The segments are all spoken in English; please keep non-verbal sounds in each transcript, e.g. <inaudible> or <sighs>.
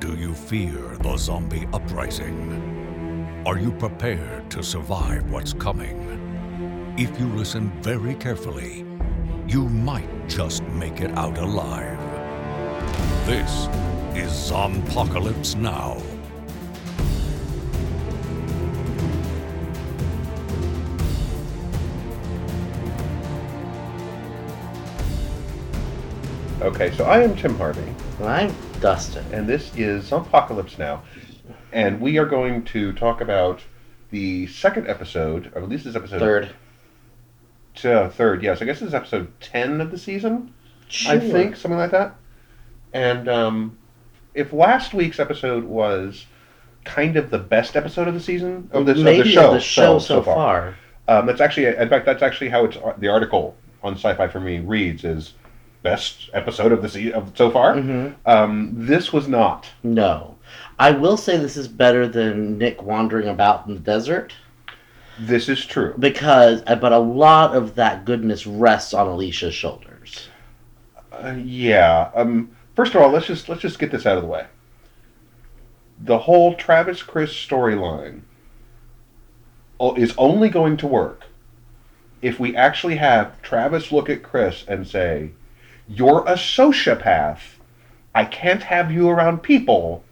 Do you fear the zombie uprising? Are you prepared to survive what's coming? If you listen very carefully, you might just make it out alive. This is Zombpocalypse Now. Okay, so I am Tim Harvey, I'm Dustin. and this is Apocalypse Now, and we are going to talk about the second episode, or at least this episode Third. uh, third, yes, I guess this is episode ten of the season, I think, something like that. And um, if last week's episode was kind of the best episode of the season of this of the show, the show so, so far. Um, that's actually, in fact, that's actually how it's the article on SciFi4Me reads is best episode of the season of so far. Mhm. Um, this was not. No. I will say this is better than Nick wandering about in the desert This is true. because, uh, but a lot of that goodness rests on Alicia's shoulders. Uh, yeah. Um, first of all, let's just let's just get this out of the way. The whole Travis Chris storyline is only going to work if we actually have Travis look at Chris and say, "You're a sociopath. I can't have you around people.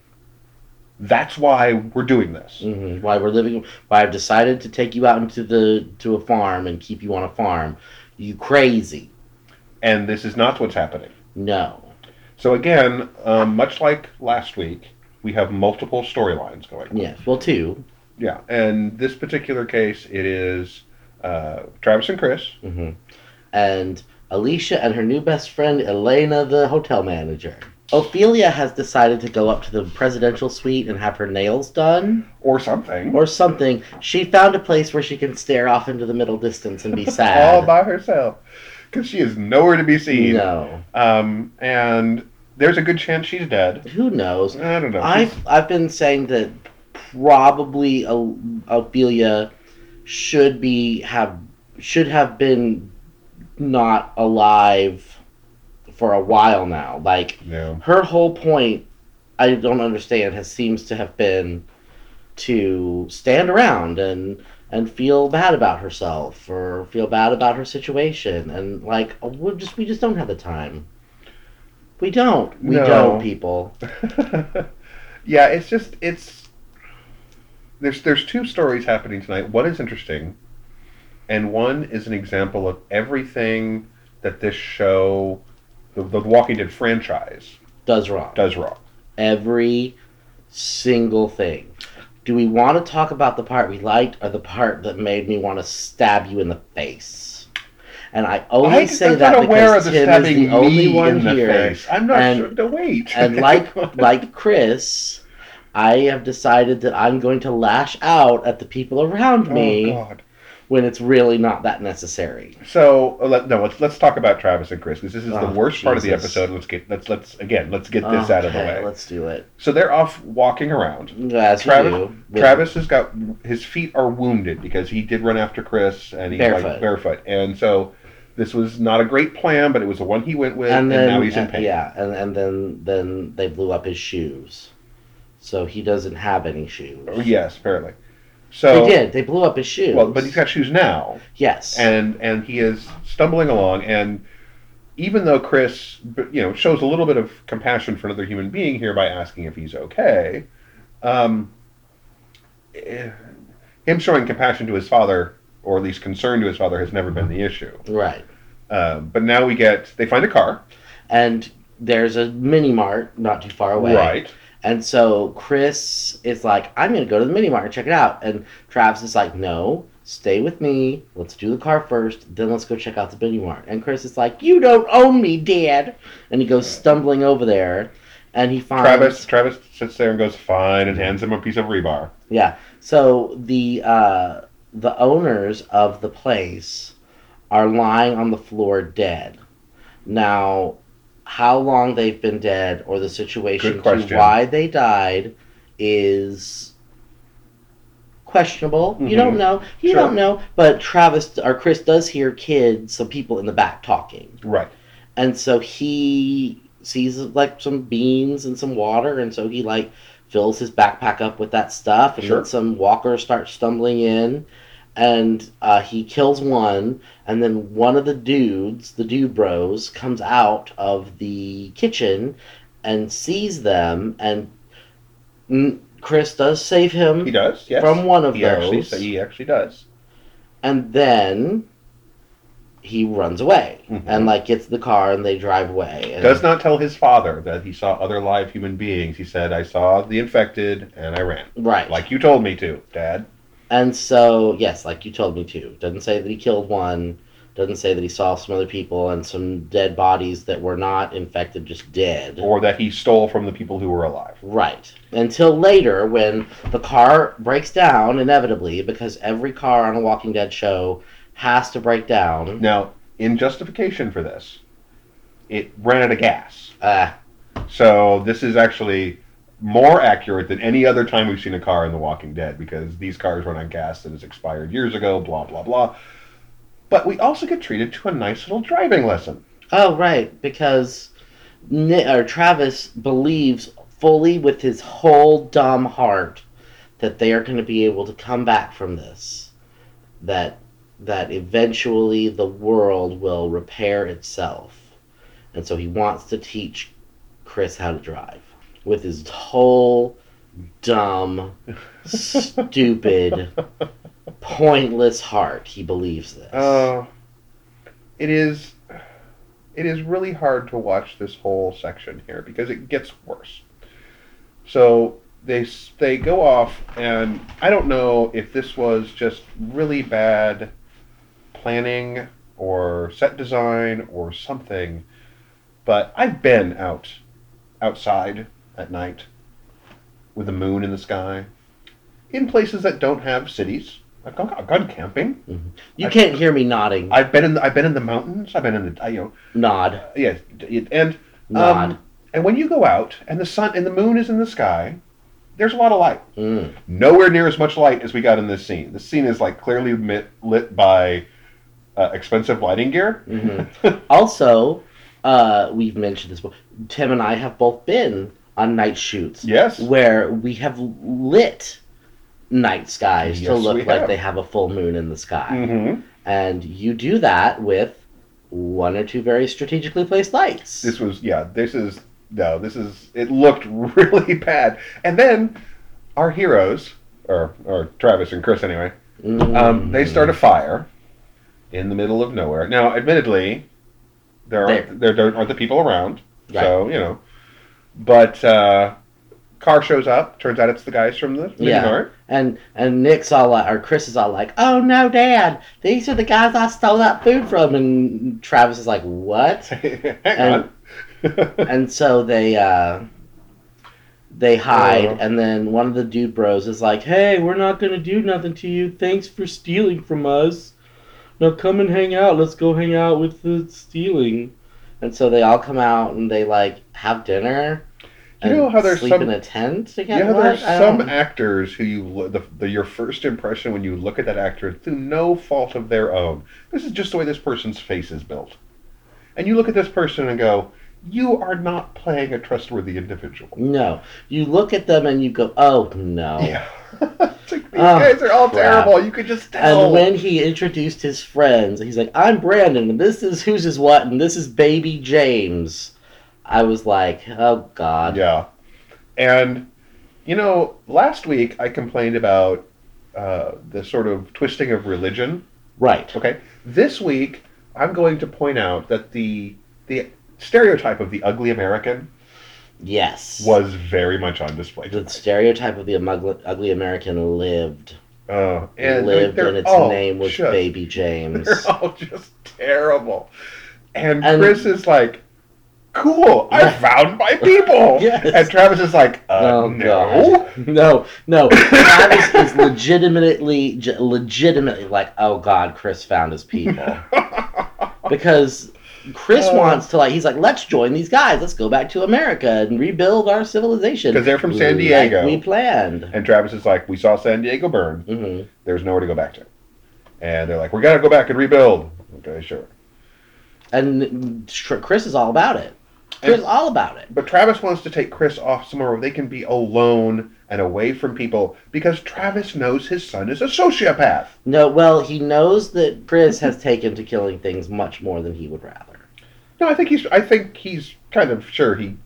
That's why we're doing this." hmm Why we're living? Why I've decided to take you out into the to a farm and keep you on a farm? You crazy? And this is not what's happening. No. So again, um, much like last week, we have multiple storylines going. on. Yes. Well, two. Yeah, and this particular case, it is uh, Travis and Chris. hmm And Alicia and her new best friend Elena, the hotel manager. Ophelia has decided to go up to the presidential suite and have her nails done or something, or something. She found a place where she can stare off into the middle distance and be <laughs> sad. all by herself, because she is nowhere to be seen. no. Um, and there's a good chance she's dead. Who knows? I don't know. I've I've been saying that probably O- Ophelia should be have should have been not alive for a while now. Like no. her whole point, I don't understand, has seems to have been to stand around and and feel bad about herself or feel bad about her situation and like we just we just don't have the time. We don't. We No. don't, people. <laughs> yeah, it's just it's there's there's two stories happening tonight. One is interesting, and one is an example of everything that this show, the, the Walking Dead franchise, Does wrong. does wrong. every single thing. Do we want to talk about the part we liked or the part that made me want to stab you in the face? And I only I, say I'm that because of Tim is stabbing the only one the here. face. I'm not and- sure. No, wait. And <laughs> like like Chris, I have decided that I'm going to lash out at the people around oh, me Oh God. When it's really not that necessary. So uh, let, no, let's let's talk about Travis and Chris because this is the Oh, worst part of the episode. Let's get let's let's again let's get this out of the way. Let's do it. So they're off walking around. As Travis- do. Travis has got his feet are wounded because he did run after Chris and he's like Barefoot. barefoot, and so this was not a great plan, but it was the one he went with, and, and then now he's in uh, pain. yeah, and and then then they blew up his shoes, so he doesn't have any shoes. Oh, yes, apparently. So they did. They blew up his shoes. well, but he's got shoes now. yes. and and he is stumbling along and even though chris you know shows a little bit of compassion for another human being here by asking if he's okay um, eh, him showing compassion to his father or at least concern to his father has never been the issue right. um, but now we get they find a car And there's a mini mart not too far away. right And so Chris is like, I'm gonna go to the mini mart and check it out. And Travis is like, No, stay with me. Let's do the car first. Then let's go check out the mini mart. And Chris is like, You don't own me, Dad. And he goes stumbling over there, and he finds travis travis sits there and goes fine and hands him a piece of rebar Yeah. So the uh, the owners of the place are lying on the floor dead. Now, how long they've been dead or the situation to why they died is questionable. You Mhm. don't know. You Sure. don't know. But Travis or Chris does hear kids, some people in the back talking. right And so he sees like some beans and some water, and so he like fills his backpack up with that stuff, and Sure. then some walkers start stumbling in, and uh, he kills one, and then one of the dudes, the dude bros, comes out of the kitchen and sees them, and mm, Chris does save him He does, yes. from one of he those, Actually, he actually does. and then he runs away Mhm. and like gets the car and they drive away. And, Does not tell his father that he saw other live human beings. He said, I saw the infected and I ran. right Like you told me to, Dad. And so, yes, like you told me to. Doesn't say that he killed one. Doesn't say that he saw some other people and some dead bodies that were not infected, just dead. Or that he stole from the people who were alive. Right. Until later, when the car breaks down, inevitably, because every car on a Walking Dead show has to break down. Now, in justification for this, it ran out of gas. Uh, So this is actually more accurate than any other time we've seen a car in The Walking Dead because these cars run on gas that has expired years ago, blah, blah, blah. But we also get treated to a nice little driving lesson. oh, right. Because Ni- or Travis believes fully with his whole dumb heart that they are going to be able to come back from this. That that eventually the world will repair itself. And so he wants to teach Chris how to drive with his whole dumb, stupid, <laughs> pointless heart. He believes this. Uh, it is it is really hard to watch this whole section here because it gets worse. So they they go off and I don't know if this was just really bad planning or set design or something, but I've been out outside at night with the moon in the sky in places that don't have cities. I've gone, I've gone camping. you I- can't hear me nodding. I've been in the, I've been in the mountains. I've been in the I- you know Nod. yes it- and Nod. um, and when you go out and the sun and the moon is in the sky, there's a lot of light. Mm. Nowhere near as much light as we got in this scene. This scene is like clearly lit, lit by uh, expensive lighting gear. Mhm. <laughs> Also, uh, we've mentioned this. before. Tim and I have both been on night shoots yes. where we have lit night skies to look like they have a full moon in the sky. hmm And you do that with one or two very strategically placed lights. This was yeah. This is no. This is it looked <laughs> really bad. And then our heroes, or or Travis and Chris anyway, um, they Mm. start a fire in the middle of nowhere. Now, admittedly, there aren't there don't, aren't the people around, so you know. But uh, car shows up. Turns out it's the guys from the Yeah. mini mart. And and Nick's all like, or Chris is all like, "Oh no, Dad! These are the guys I stole that food from." And Travis is like, "What?" <laughs> And- <laughs> and so they uh they hide Uh. and then one of the dude bros is like hey we're not gonna do nothing to you thanks for stealing from us now come and hang out let's go hang out with the stealing and so they all come out and they like have dinner You know how there's sleep some- in a tent together yeah, there's some actors who you the, the your first impression when you look at that actor through no fault of their own. This is just the way this person's face is built, and you look at this person and go, "You are not playing a trustworthy individual." no you look at them and you go oh no <laughs> Yeah. Like, these Oh, guys are all crap. terrible. You could just tell. And when he introduced his friends, he's like, I'm Brandon, and this is who's is what, and this is baby James. I was like, oh God. yeah. And, you know, last week I complained about uh, the sort of twisting of religion. Right. Okay. This week I'm going to point out that the the stereotype of the ugly American Yes. was very much on display. the stereotype of the ugly, American lived. Uh, and lived, and its name was just- Baby James. <laughs> They're all just terrible. And, And- Chris is like, cool, I found my people. <laughs> Yes. And Travis is like, uh, Oh no. God! No, no. Travis is legitimately, legitimately like, oh God, Chris found his people <laughs> because Chris Uh. wants to like. He's like, let's join these guys. Let's go back to America and rebuild our civilization because they're from San like Diego. we planned. And Travis is like, we saw San Diego burn. hmm There's nowhere to go back to. And they're like, we gotta go back and rebuild. Okay, sure. And Chris is all about it. Chris all about it. But Travis wants to take Chris off somewhere where they can be alone and away from people because Travis knows his son is a sociopath. No, well, he knows that Chris has taken to killing things much more than he would rather. No, I think he's. I think he's kind of sure he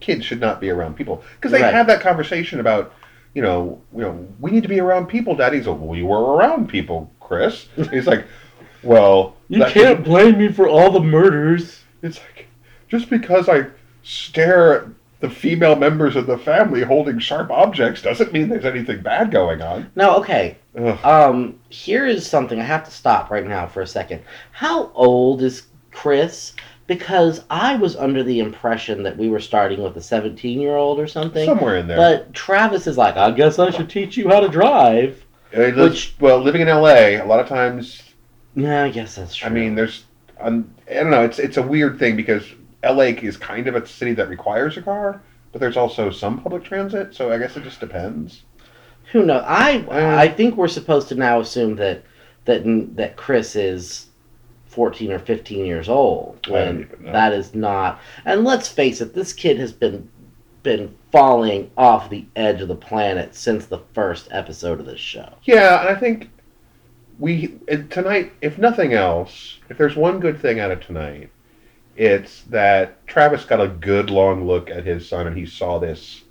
kids should not be around people because they Right. have that conversation about, you know, you know, we need to be around people. Daddy's like, well, you were around people, Chris. <laughs> He's like, well, you can't <laughs> blame me for all the murders. It's like just because I stare at the female members of the family holding sharp objects doesn't mean there's anything bad going on. No, okay. Ugh. Um, here is something I have to stop right now for a second. How old is Chris? Because I was under the impression that we were starting with a 17 year old or something. Somewhere in there. But Travis is like, I guess I should teach you how to drive. Lives- which- well, living in LA, a lot of times Yeah, I guess that's true. I mean, there's, um, I don't know. It's it's a weird thing because LA is kind of a city that requires a car, but there's also some public transit. So I guess it just depends. who knows? I Uh, I think we're supposed to now assume that that that Chris is 14 or 15 years old when that is not. And let's face it, this kid has been been falling off the edge of the planet since the first episode of this show. Yeah, and I think we tonight, if nothing else, if there's one good thing out of tonight, it's that Travis got a good long look at his son and he saw this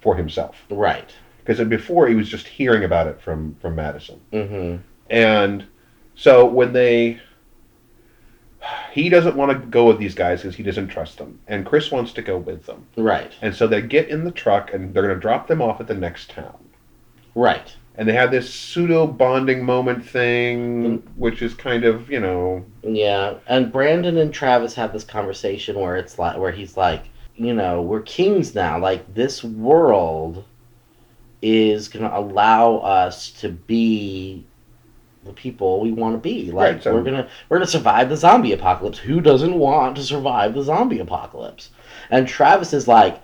for himself. Right. Because before he was just hearing about it from from Madison. Mm-hmm. And so when they he doesn't want to go with these guys because he doesn't trust them, and Chris wants to go with them. Right. And so they get in the truck and they're going to drop them off at the next town. Right. And they have this pseudo bonding moment thing, mm. which is kind of you know Yeah, and Brandon and Travis have this conversation where it's like where he's like, you know, we're kings now. Like this world is going to allow us to be the people we want to be. Like Right, so- we're to we're going to survive the zombie apocalypse. Who doesn't want to survive the zombie apocalypse? And Travis is like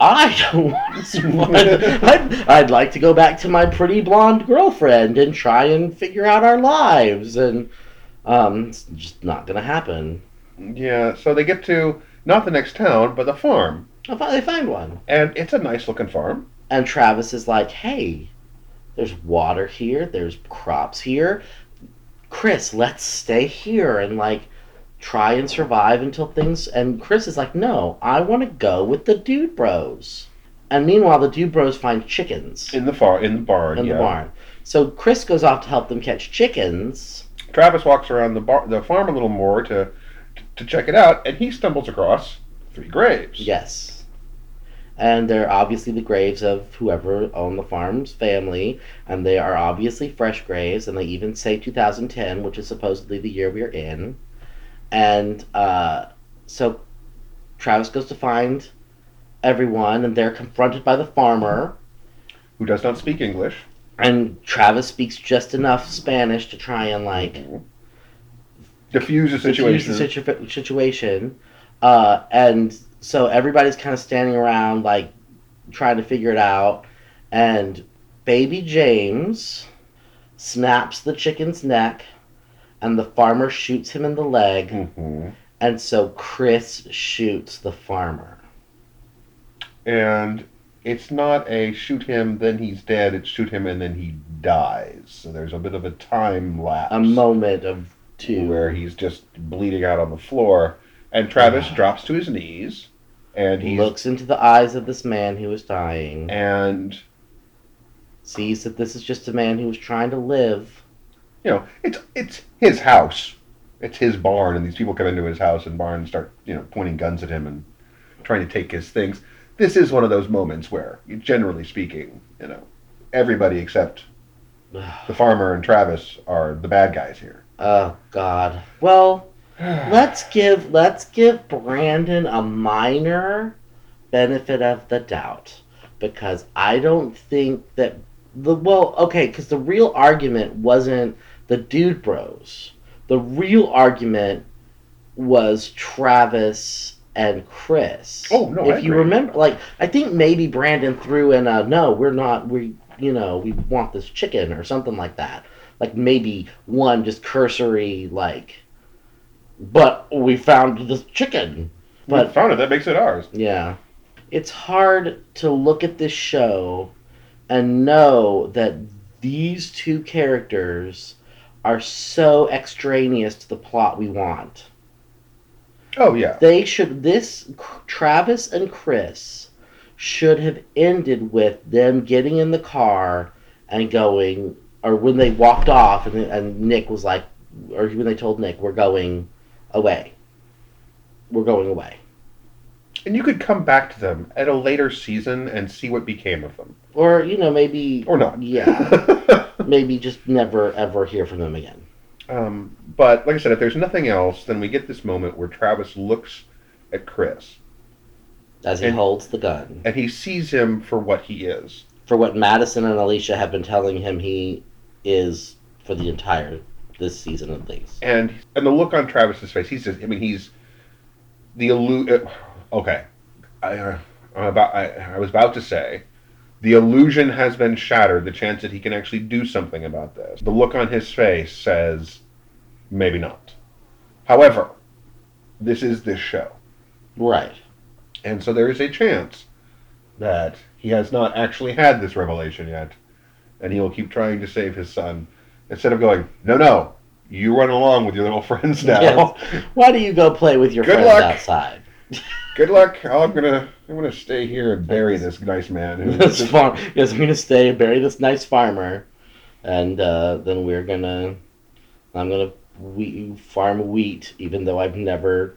I don't want to. I'd, I'd like to go back to my pretty blonde girlfriend and try and figure out our lives. And um, it's just not gonna happen. yeah. So they get to not the next town, but the farm, I finally find one. and it's a nice looking farm. And Travis is like, "Hey, there's water here. There's crops here. Chris, let's stay here and like try and survive until things." And Chris is like, "No, I want to go with the dude bros." And meanwhile, the dude bros find chickens In the far in the barn, in yeah. the barn. So Chris goes off to help them catch chickens. Travis walks around the bar, the farm a little more to to check it out, and he stumbles across three graves. Yes. And they're obviously the graves of whoever owned the farm's family, and they are obviously fresh graves, and they even say 2010, which is supposedly the year we're in. And uh, so Travis goes to find everyone, and they're confronted by the farmer, Who does not speak English? and Travis speaks just enough Spanish to try and like Diffuse the situation. diffuse the situ- situation. Uh, and so everybody's kind of standing around, like, trying to figure it out. And baby James snaps the chicken's neck, and the farmer shoots him in the leg. Mhm. And so Chris shoots the farmer. And it's not a shoot him, then he's dead. It's shoot him and then he dies. So there's a bit of a time lapse A moment of two. where he's just bleeding out on the floor. And Travis <sighs> drops to his knees, and He he looks into the eyes of this man who is dying, and sees that this is just a man who was trying to live. You know it's it's his house, it's his barn, and these people come into his house and barn and start you know pointing guns at him and trying to take his things. This is one of those moments where, generally speaking, you know, everybody except <sighs> the farmer and Travis are the bad guys here. Oh God. Well, <sighs> let's give let's give Brandon a minor benefit of the doubt because I don't think that the well okay because the real argument wasn't the dude bros. The real argument was Travis and Chris. Oh, no, I If you agree. remember, like I think maybe Brandon threw in a no, we're not. We you know we want this chicken or something like that. Like maybe one just cursory like, but we found this chicken. we But found it. That makes it ours. yeah, it's hard to look at this show and know that these two characters are so extraneous to the plot we want. Oh yeah. They should this Travis and Chris should have ended with them getting in the car and going, or when they walked off and, and Nick was like, or when they told Nick, "We're going away. We're going away." And you could come back to them at a later season and see what became of them, Or you know maybe or not. Yeah, <laughs> maybe just never ever hear from them again. um, but like I said, if there's nothing else, then we get this moment where Travis looks at Chris As he And- holds the gun and he sees him for what he is. for what Madison and Alicia have been telling him he is for the entire this season at least. and and the look on Travis's face, he says, I mean, he's the illu- uh, Okay, I, uh, I'm about. I, I was about to say, the illusion has been shattered. The chance that he can actually do something about this. The look on his face says, maybe not. However, this is this show, Right. and so there is a chance that he has not actually had this revelation yet, and he will keep trying to save his son instead of going, no, no. You run along with your little <laughs> friends now. Yes. Why do you go play with your Good friends luck. outside? <laughs> Good luck. I'm gonna I'm gonna stay here and bury this nice man. <laughs> This farm. <laughs> Yes, I'm gonna stay and bury this nice farmer, and uh, then we're gonna. I'm gonna we farm wheat, even though I've never,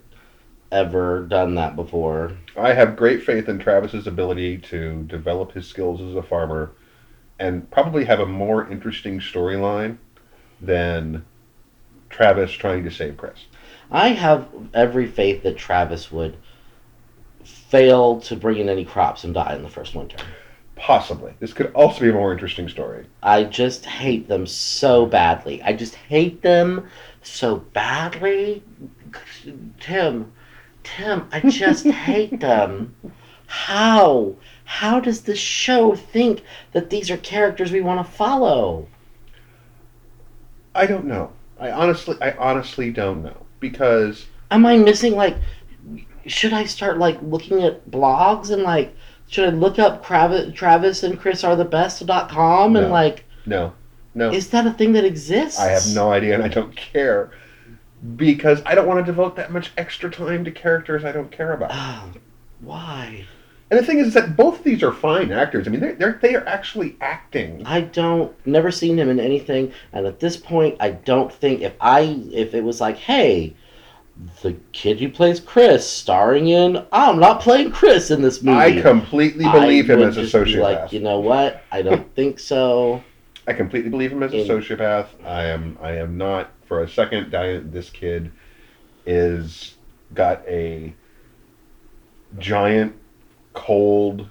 ever done that before. I have great faith in Travis's ability to develop his skills as a farmer, and probably have a more interesting storyline than Travis trying to save Chris. I have every faith that Travis would fail to bring in any crops and die in the first winter. Possibly, this could also be a more interesting story. I just hate them so badly. I just hate them so badly. Tim, Tim, I just <laughs> hate them. How? How does this show think that these are characters we want to follow? I don't know. I honestly, I honestly don't know because Am I missing like should I start like looking at blogs and like should I look up Travis, Travis and Chris are the best best.com and No. like no, no. is that a thing that exists? I have no idea, and I don't care because I don't want to devote that much extra time to characters I don't care about. Oh, why? And the thing is that both of these are fine actors. I mean, they're, they're they are actually acting. I don't never seen him in anything, and at this point, I don't think if I if it was like, hey, the kid who plays Chris starring in, I'm not playing Chris in this movie. I completely believe I him as a sociopath. Like, you know what? I don't <laughs> think so. I completely believe him as a sociopath. I am I am not for a second this kid is got a giant cold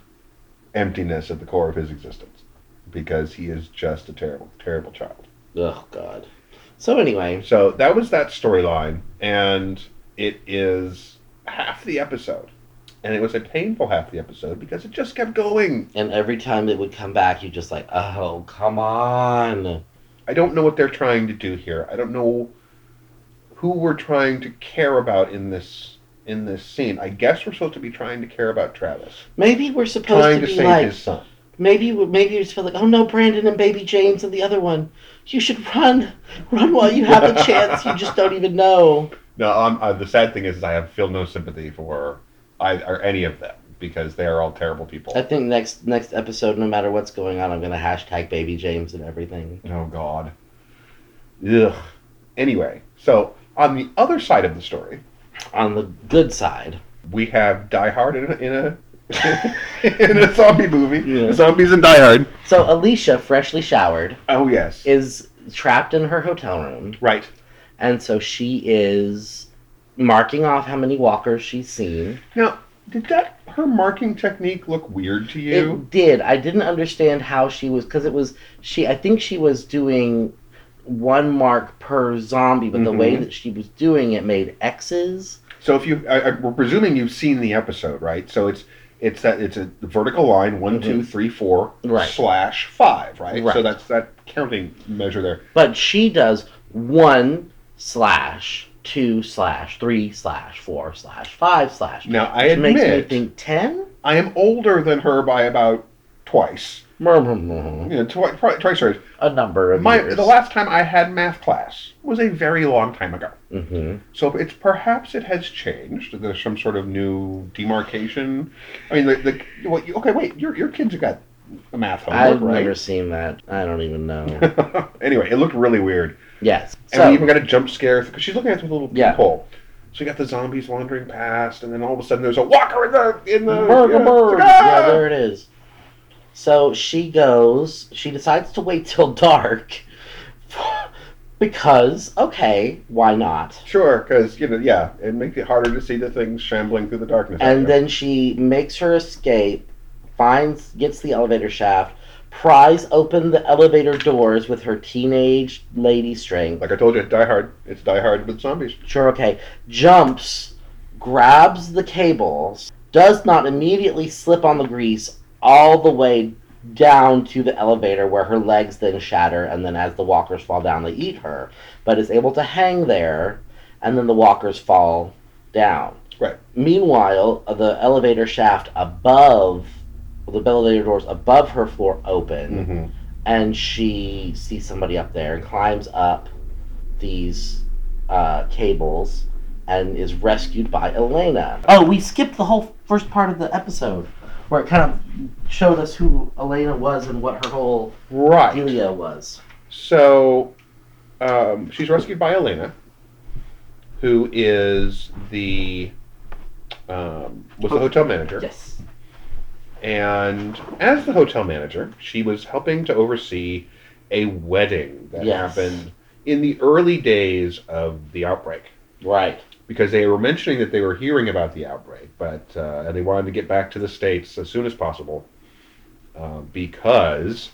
emptiness at the core of his existence because he is just a terrible terrible child. Oh God. So anyway, So that was that storyline, and it is half the episode. And it was a painful half the episode because it just kept going. and every time it would come back, you just like, oh come on. I don't know what they're trying to do here. I don't know who we're trying to care about in this in this scene. I guess we're supposed to be trying to care about Travis, Maybe we're supposed to be trying to to be save like, his son. Maybe maybe you just feel like, oh no, Brandon and baby James and the other one. You should run, run while you have the chance. You just don't even know. No, uh, the sad thing is, is I have feel no sympathy for I, or any of them because they are all terrible people. I think next next episode, no matter what's going on, I'm gonna hashtag baby James and everything. Oh God. Ugh. Anyway, so on the other side of the story, On the good side, we have Die Hard in a in a, in a zombie movie. Yeah. Zombies and Die Hard. so Alicia, freshly showered, Oh yes. is trapped in her hotel room, right. and so she is marking off how many walkers she's seen. Now, did that her marking technique look weird to you? It did. I didn't understand how she was because it was she. I think she was doing one mark per zombie, but the way Mhm. that she was doing it made X's. so if you, I, I, we're presuming you've seen the episode, right? So it's it's that it's a vertical line one, mm-hmm. two, three, four Right. slash five, right? So that's that counting measure there. But she does one slash two slash three slash four slash five slash. Now I Which makes me think ten. I am older than her by about twice. A You know, twi- twi- twice. Sorry. number of My years. the last time I had math class was a very long time ago. Mm-hmm. So it's perhaps it has changed. There's some sort of new demarcation. I mean, the, the what, you- okay, wait, your your kids have got a math homework, I've right? never seen that. I don't even know. <laughs> anyway, it looked really weird, yes. and So we even got a jump scare because she's looking at the little Yeah. peephole. So you got the zombies wandering past, and then all of a sudden there's a walker in the in the Burger know, bird. it's Yeah, "Ah!" there it is. So she goes. She decides to wait till dark <laughs> because okay, why not? Sure, because you know, yeah, it makes it harder to see the things shambling through the darkness. And then she makes her escape, finds, gets the elevator shaft, pries open the elevator doors with her teenage lady strength. like I told you, Die Hard. It's Die Hard with zombies. Sure, okay. Jumps, grabs the cables, does not immediately slip on the grease all the way down to the elevator where her legs then shatter, and then as the walkers fall down, they eat her, but is able to hang there, and then the walkers fall down. Right. Meanwhile, the elevator shaft above, the elevator doors above her floor open Mm-hmm. and she sees somebody up there and climbs up these uh, cables and is rescued by Elena. Oh, we skipped the whole first part of the episode where it kind of showed us who Elena was and what her whole Right. dealio was. So, um, she's rescued by Elena, who is the um, was the hotel manager. Yes. And as the hotel manager, she was helping to oversee a wedding that Yes. happened in the early days of the outbreak. Right. Because they were mentioning that they were hearing about the outbreak, but uh, and they wanted to get back to the states as soon as possible. Uh, because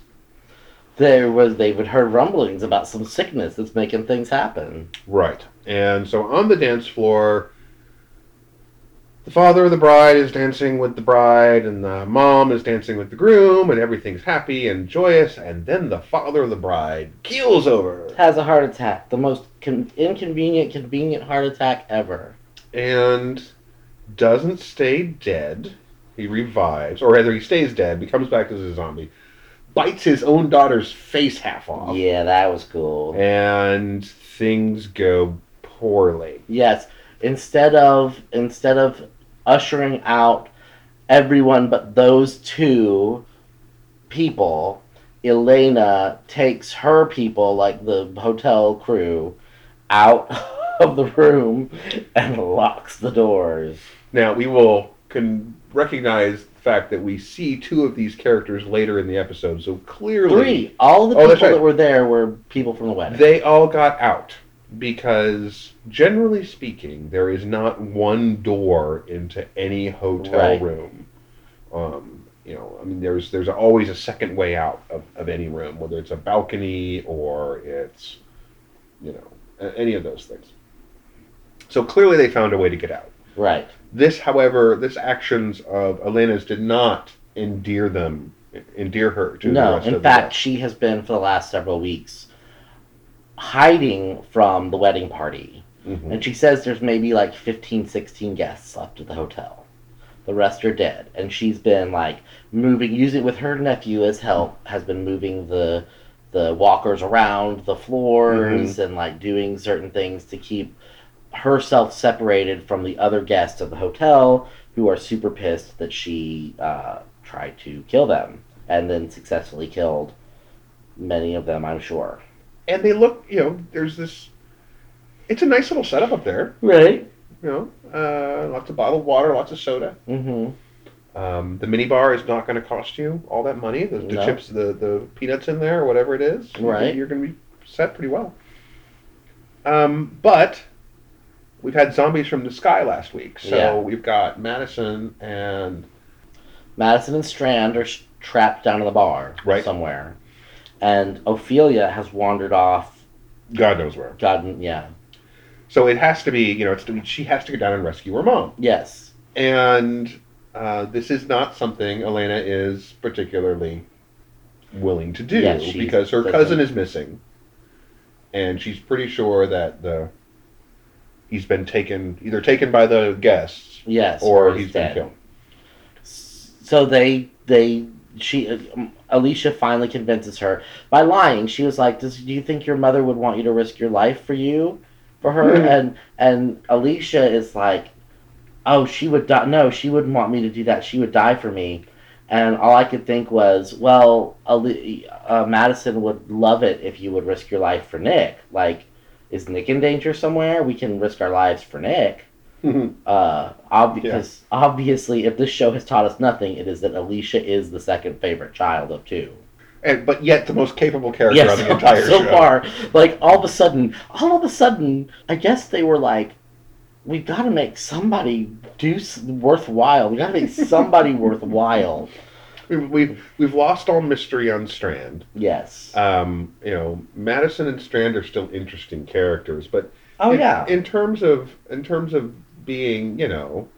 There was they've heard rumblings about some sickness that's making things happen. Right. And so on the dance floor, the father of the bride is dancing with the bride, and the mom is dancing with the groom, and everything's happy and joyous. And then the father of the bride keels over Has a heart attack, the most con- inconvenient, convenient heart attack ever. and doesn't stay dead. He revives, or rather, he stays dead, becomes back as a zombie, bites his own daughter's face half off, Yeah, that was cool. and things go poorly. Yes, instead of instead of ushering out everyone but those two people, Elena takes her people, like the hotel crew, out <laughs> of the room and locks the doors. Now we will can recognize the fact that we see two of these characters later in the episode, so clearly Three. All the Oh, people right. that were there were people from the wedding. they all got out because generally speaking, there is not one door into any hotel Right. room. Um, you know, I mean, there's there's always a second way out of, of any room, whether it's a balcony or it's, you know, any of those things. So clearly, they found a way to get out. right. This, however, this actions of Elena's did not endear them, endear her to the No, rest in fact, she has been for the last several weeks hiding from the wedding party. Mhm. And she says there's maybe like 15, 16 guests left at the hotel. The rest are dead. And she's been like moving, using with her nephew as help, has been moving the the walkers around the floors and like doing certain things to keep herself separated from the other guests of the hotel who are super pissed that she uh, tried to kill them and then successfully killed many of them, I'm sure. And they look, you know, there's this. It's a nice little setup up there, Right. you know. Uh, lots of bottled water, lots of soda. Mm-hmm. Um, the mini bar is not going to cost you all that money. The, the No. chips, the, the peanuts in there, or whatever it is, Right. You're going to be set pretty well. Um, but we've had zombies from the sky last week, so Yeah. we've got Madison and Madison and Strand are sh- trapped down in the bar Right. somewhere, and Ophelia has wandered off. God knows where. God, yeah, So it has to be, you know, it's she has to go down and rescue her mom. yes, And uh, this is not something Elena is particularly willing to do Yeah, because her cousin is missing, and she's pretty sure that the he's been taken either taken by the guests Yes, or he's he's been dead. killed. So they they she um, Alicia finally convinces her by lying. She was like, "Does do you think your mother would want you to risk your life for you, for her?" Mhm. And and Alicia is like, "Oh, she would die. No, she wouldn't want me to do that. She would die for me." And all I could think was, well, Ali- uh, Madison would love it if you would risk your life for Nick. Like, is Nick in danger somewhere? We can risk our lives for Nick. Uh, ob- Yeah. because obviously, if this show has taught us nothing, it is that Alicia is the second favorite child of two. and but yet the most capable character Yes, on the entire <laughs> so show. far, like all of a sudden, all of a sudden, I guess they were like, "We've got to make somebody do s- worthwhile. We got to make <laughs> somebody worthwhile." We've, we've we've lost all mystery on Strand. Yes. Um, you know, Madison and Strand are still interesting characters, but oh in, yeah. in terms of in terms of being, you know,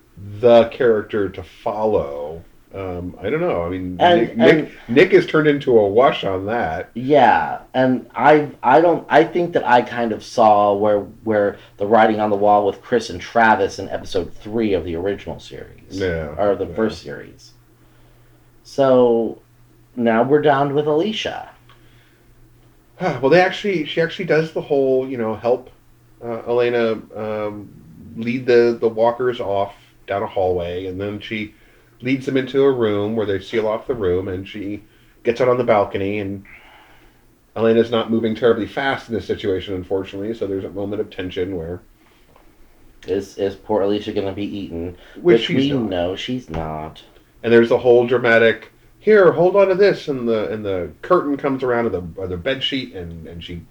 the character to follow. Um, I don't know. I mean, And- Nick, and- Nick Nick has turned into a wash on that. Yeah, and I I don't I think that I kind of saw where where the writing on the wall with Chris and Travis in episode three of the original series. Yeah, Or the yeah. first series. So now we're down with Alicia. <sighs> well, they actually she actually does the whole, you know, help uh, Elena um, lead the the walkers off down a hallway, and then she leads them into a room where they seal off the room, and she gets out on the balcony and. Elena's not moving terribly fast in this situation, unfortunately, so there's a moment of tension where Is is poor Alicia gonna be eaten? which, Which, she's we not. know she's not. And there's the whole dramatic here, hold on to this, and the and the curtain comes around to the or the bed sheet, and and she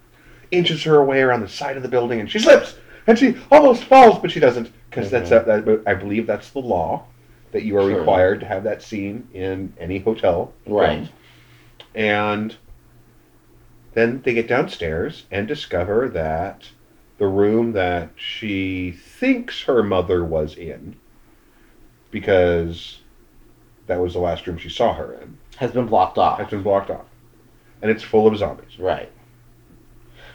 inches her way around the side of the building, and she slips, and she almost falls, but she doesn't, because that's Mhm. that, that. I believe that's the law that you are Sure. required to have that scene in any hotel. Right. And then they get downstairs and discover that the room that she thinks her mother was in, because that was the last room she saw her in, Has been blocked off. has been blocked off. And it's full of zombies. Right.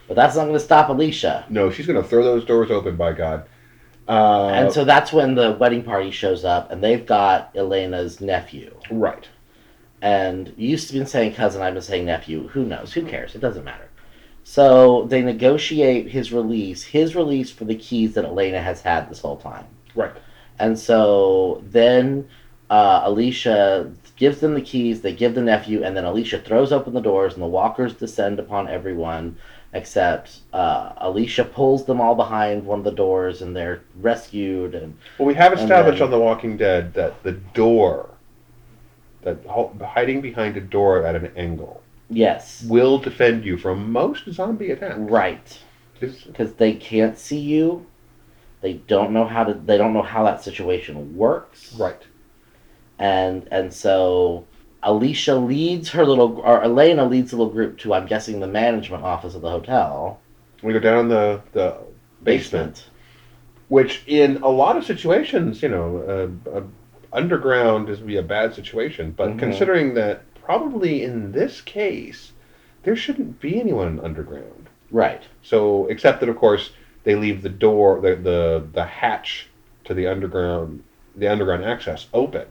But that's not gonna stop Alicia. No, she's going to throw those doors open, by God. Uh, and so that's when the wedding party shows up, and they've got Elena's nephew. right. And you used to be saying cousin, I've been saying nephew. Who knows? Who cares? It doesn't matter. So they negotiate his release, his release for the keys that Elena has had this whole time. Right. And so then uh, Alicia gives them the keys, they give the nephew, and then Alicia throws open the doors, and the walkers descend upon everyone, except uh, Alicia pulls them all behind one of the doors, and they're rescued. And Well, we have established then- on The Walking Dead that the door, that hiding behind a door at an angle, yes, will defend you from most zombie attacks. right. Because they can't see you. They don't know how to. They don't know how that situation works. Right. And and so Alicia leads her little, or Elena leads the little group to, I'm guessing, the management office of the hotel We go down the the basement, which in a lot of situations, you know, uh, uh, underground is be a bad situation. But Mhm. considering that probably in this case, there shouldn't be anyone underground. Right. So, except that of course they leave the door, the the the hatch to the underground, the underground access open,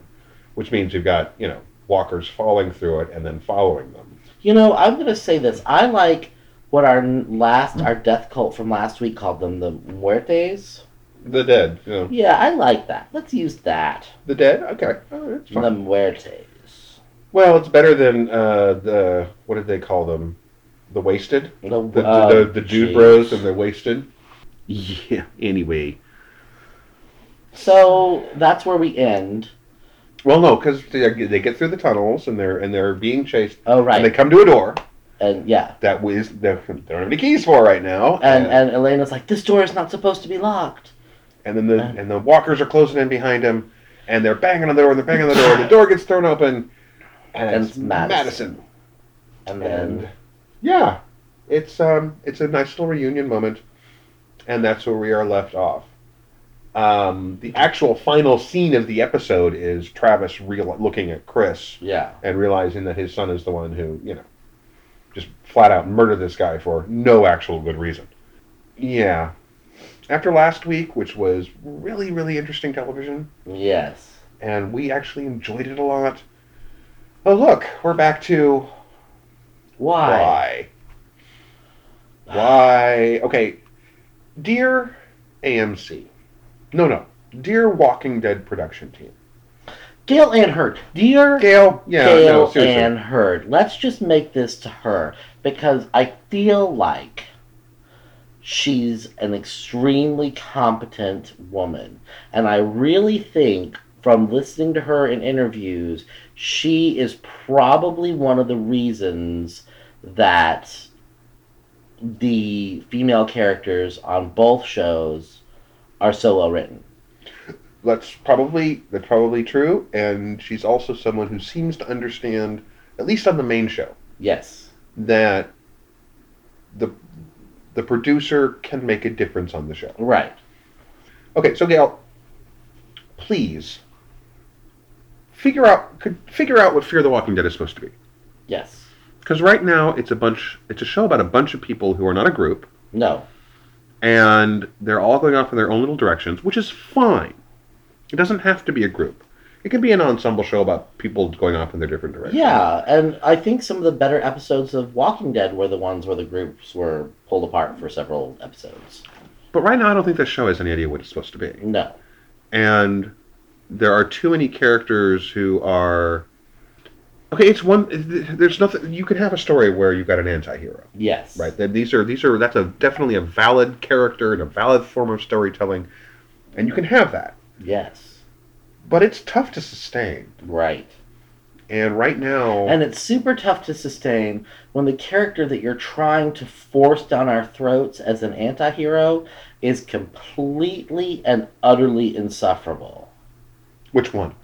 which means you've got you know walkers falling through it and then following them. You know, I'm gonna say this. I like what our last, our death cult from last week called them the Muertos. The dead, you know, Yeah, I like that. Let's use that. the dead. Okay, oh, that's fine. The Muertos. Well, it's better than uh, the what did they call them? The wasted, The, the uh, the, the dude jeez. bros and the wasted. Yeah. Anyway, So that's where we end. Well, no, because they, they get through the tunnels and they're and they're being chased, Oh right. and they come to a door and yeah, that was they don't have any keys for right now, and and Elena's like, this door is not supposed to be locked. and then the and- and the walkers are closing in behind him, and they're banging on the door and they're banging on the door. and the door gets thrown open, and, And it's it's Madison. Madison. And then And yeah, it's um it's a nice little reunion moment, and that's where we are left off. Um, the actual final scene of the episode is Travis real looking at Chris yeah, and realizing that his son is the one who you know just flat out murdered this guy for no actual good reason. Yeah, after last week, which was really, really interesting television, Yes. and we actually enjoyed it a lot. Oh, look, we're back to Why? why. Why? Okay, dear AMC. No, no. Dear Walking Dead production team. Gale Anne Hurd. Dear Gale, yeah, Gale no. Ann Hurd. Let's just make this to her because I feel like she's an extremely competent woman. And I really think from listening to her in interviews, she is probably one of the reasons that the female characters on both shows are so well written. that's probably that's probably true, and she's also someone who seems to understand, at least on the main show, Yes. that the the producer can make a difference on the show. Right. Okay, so Gale, please figure out could figure out what Fear the Walking Dead is supposed to be. Yes. Because right now it's a bunch it's a show about a bunch of people who are not a group No. And they're all going off in their own little directions, which is fine. It doesn't have to be a group. It can be an ensemble show about people going off in their different directions. Yeah, and I think some of the better episodes of Walking Dead were the ones where the groups were pulled apart for several episodes. But right now I don't think this show has any idea what it's supposed to be. No. and there are too many characters who are okay it's one there's nothing you can have a story where you've got an anti-hero Yes. right That these are these are that's a definitely a valid character and a valid form of storytelling and you can have that Yes. but it's tough to sustain Right. and right now And it's super tough to sustain when the character that you're trying to force down our throats as an anti hero is completely and utterly insufferable. which one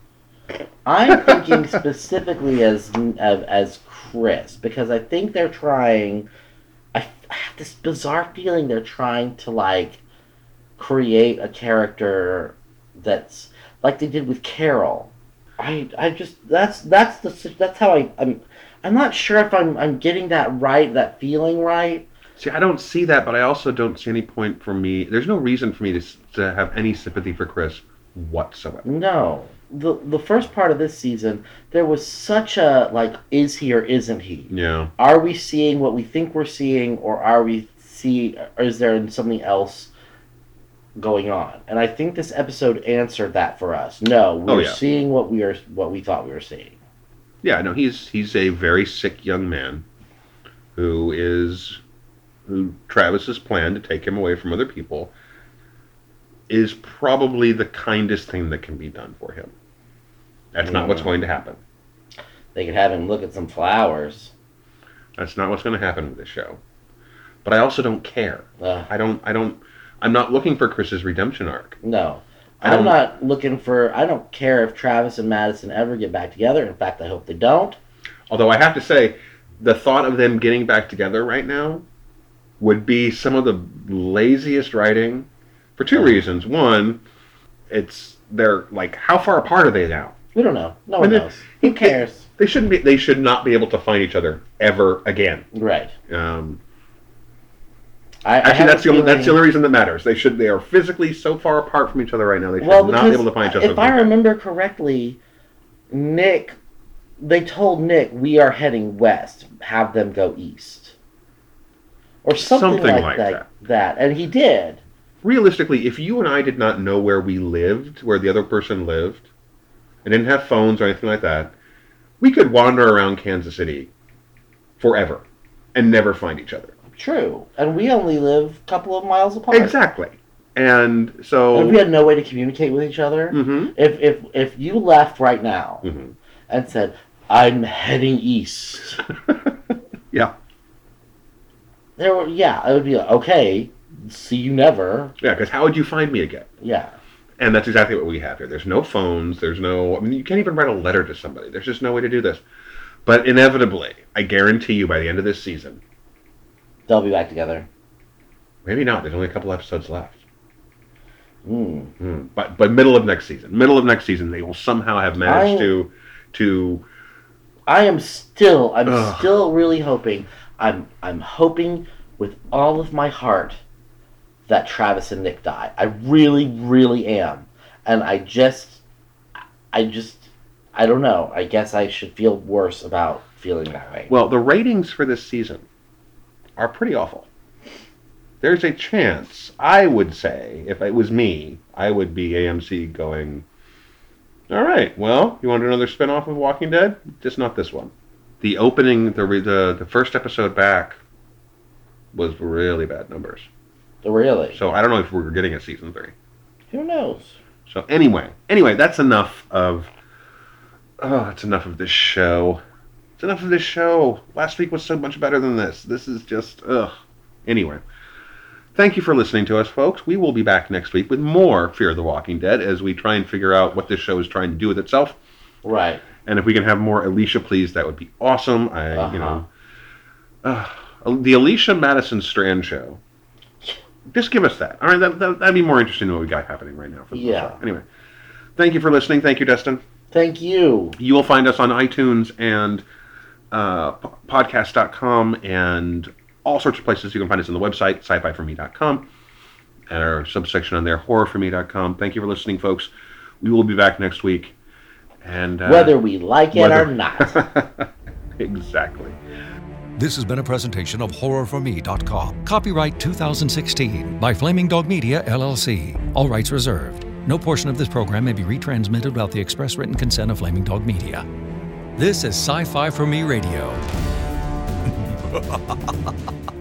I'm thinking specifically as as, as Chris because I think they're trying. I, I have this bizarre feeling they're trying to like create a character that's like they did with Carol. I I just that's that's the that's how I I'm I'm not sure if I'm I'm getting that right that feeling right. see i don't see that but i also don't see any point for me there's no reason for me to, to have any sympathy for chris whatsoever No. The the first part of this season there was such a like is he or isn't he? yeah are we seeing what we think we're seeing or are we see or is there something else going on and i think this episode answered that for us no oh, we're Oh, yeah. seeing what we are what we thought we were seeing Yeah, no, he's he's a very sick young man who is who Travis's plan to take him away from other people is probably the kindest thing that can be done for him. That's not what's going to happen. they could have him look at some flowers That's not what's going to happen with this show. But I also don't care. uh, I don't I don't I'm not looking for Chris's redemption arc. no I i'm don't- not looking for i don't care if travis and madison ever get back together in fact i hope they don't Although I have to say, the thought of them getting back together right now would be some of the laziest writing for two reasons. One, it's they're like how far apart are they now? We don't know no one knows who cares They shouldn't be. They should not be able to find each other ever again. right Um, I, I actually, have that's the only, that's the only reason that matters. They should. They are physically so far apart from each other right now. They should well, not be able to find each other. if I remember correctly, Nick, they told Nick we are heading west. Have them go east, or something, Something like, like that, that. that. and he did. realistically, if you and I did not know where we lived, where the other person lived, and didn't have phones or anything like that, we could wander around Kansas City forever and never find each other. True, and we only live a couple of miles apart. Exactly. And And so. if we had no way to communicate with each other, Mhm, if if if you left right now mhm. and said, "I'm heading east," <laughs> yeah. there were yeah, it would be like, okay. See you never. Yeah, because how would you find me again? Yeah, And that's exactly what we have here. There's no phones. There's no. I mean, you can't even write a letter to somebody. There's just no way to do this. But inevitably, I guarantee you, by the end of this season, they'll be back together. maybe not. There's only a couple episodes left. Hmm. Hmm. But but middle of next season, middle of next season, they will somehow have managed I- to to I am still I'm Ugh. still really hoping I'm I'm hoping with all of my heart that Travis and Nick die. I really, really am. And I just, I just, I don't know. I guess I should feel worse about feeling that way. Well, the ratings for this season are pretty awful. There's a chance, I would say, if it was me, I would be AMC going, all right, well, you want another spin off of Walking Dead? Just not this one. The opening, the, the, the first episode back was really bad numbers. Really? So I don't know if we're getting a season three. Who knows? So anyway, anyway, that's enough of. Oh, that's enough of this show. It's enough of this show. Last week was so much better than this. This is just ugh. Anyway, thank you for listening to us, folks. We will be back next week with more Fear of the Walking Dead as we try and figure out what this show is trying to do with itself. Right. And if we can have more Alicia, please, that would be awesome. I, Uh-huh. you know, uh, the Alicia Madison Strand show. Just give us that. All right, that, that, that'd be more interesting than what we got happening right now. For the Yeah. show. Anyway, thank you for listening. Thank you, Dustin. Thank you. You will find us on iTunes and uh, podcast.com and all sorts of places. You can find us on the website, scifi4me.com, and our subsection on there, horrorforme.com. Thank you for listening, folks. We will be back next week. And uh, Whether we like it whether- or not. <laughs> exactly. This has been a presentation of HorrorForMe.com. Copyright 2016 by Flaming Dog Media, LLC. All rights reserved. No portion of this program may be retransmitted without the express written consent of Flaming Dog Media. This is Sci Fi for Me Radio. <laughs>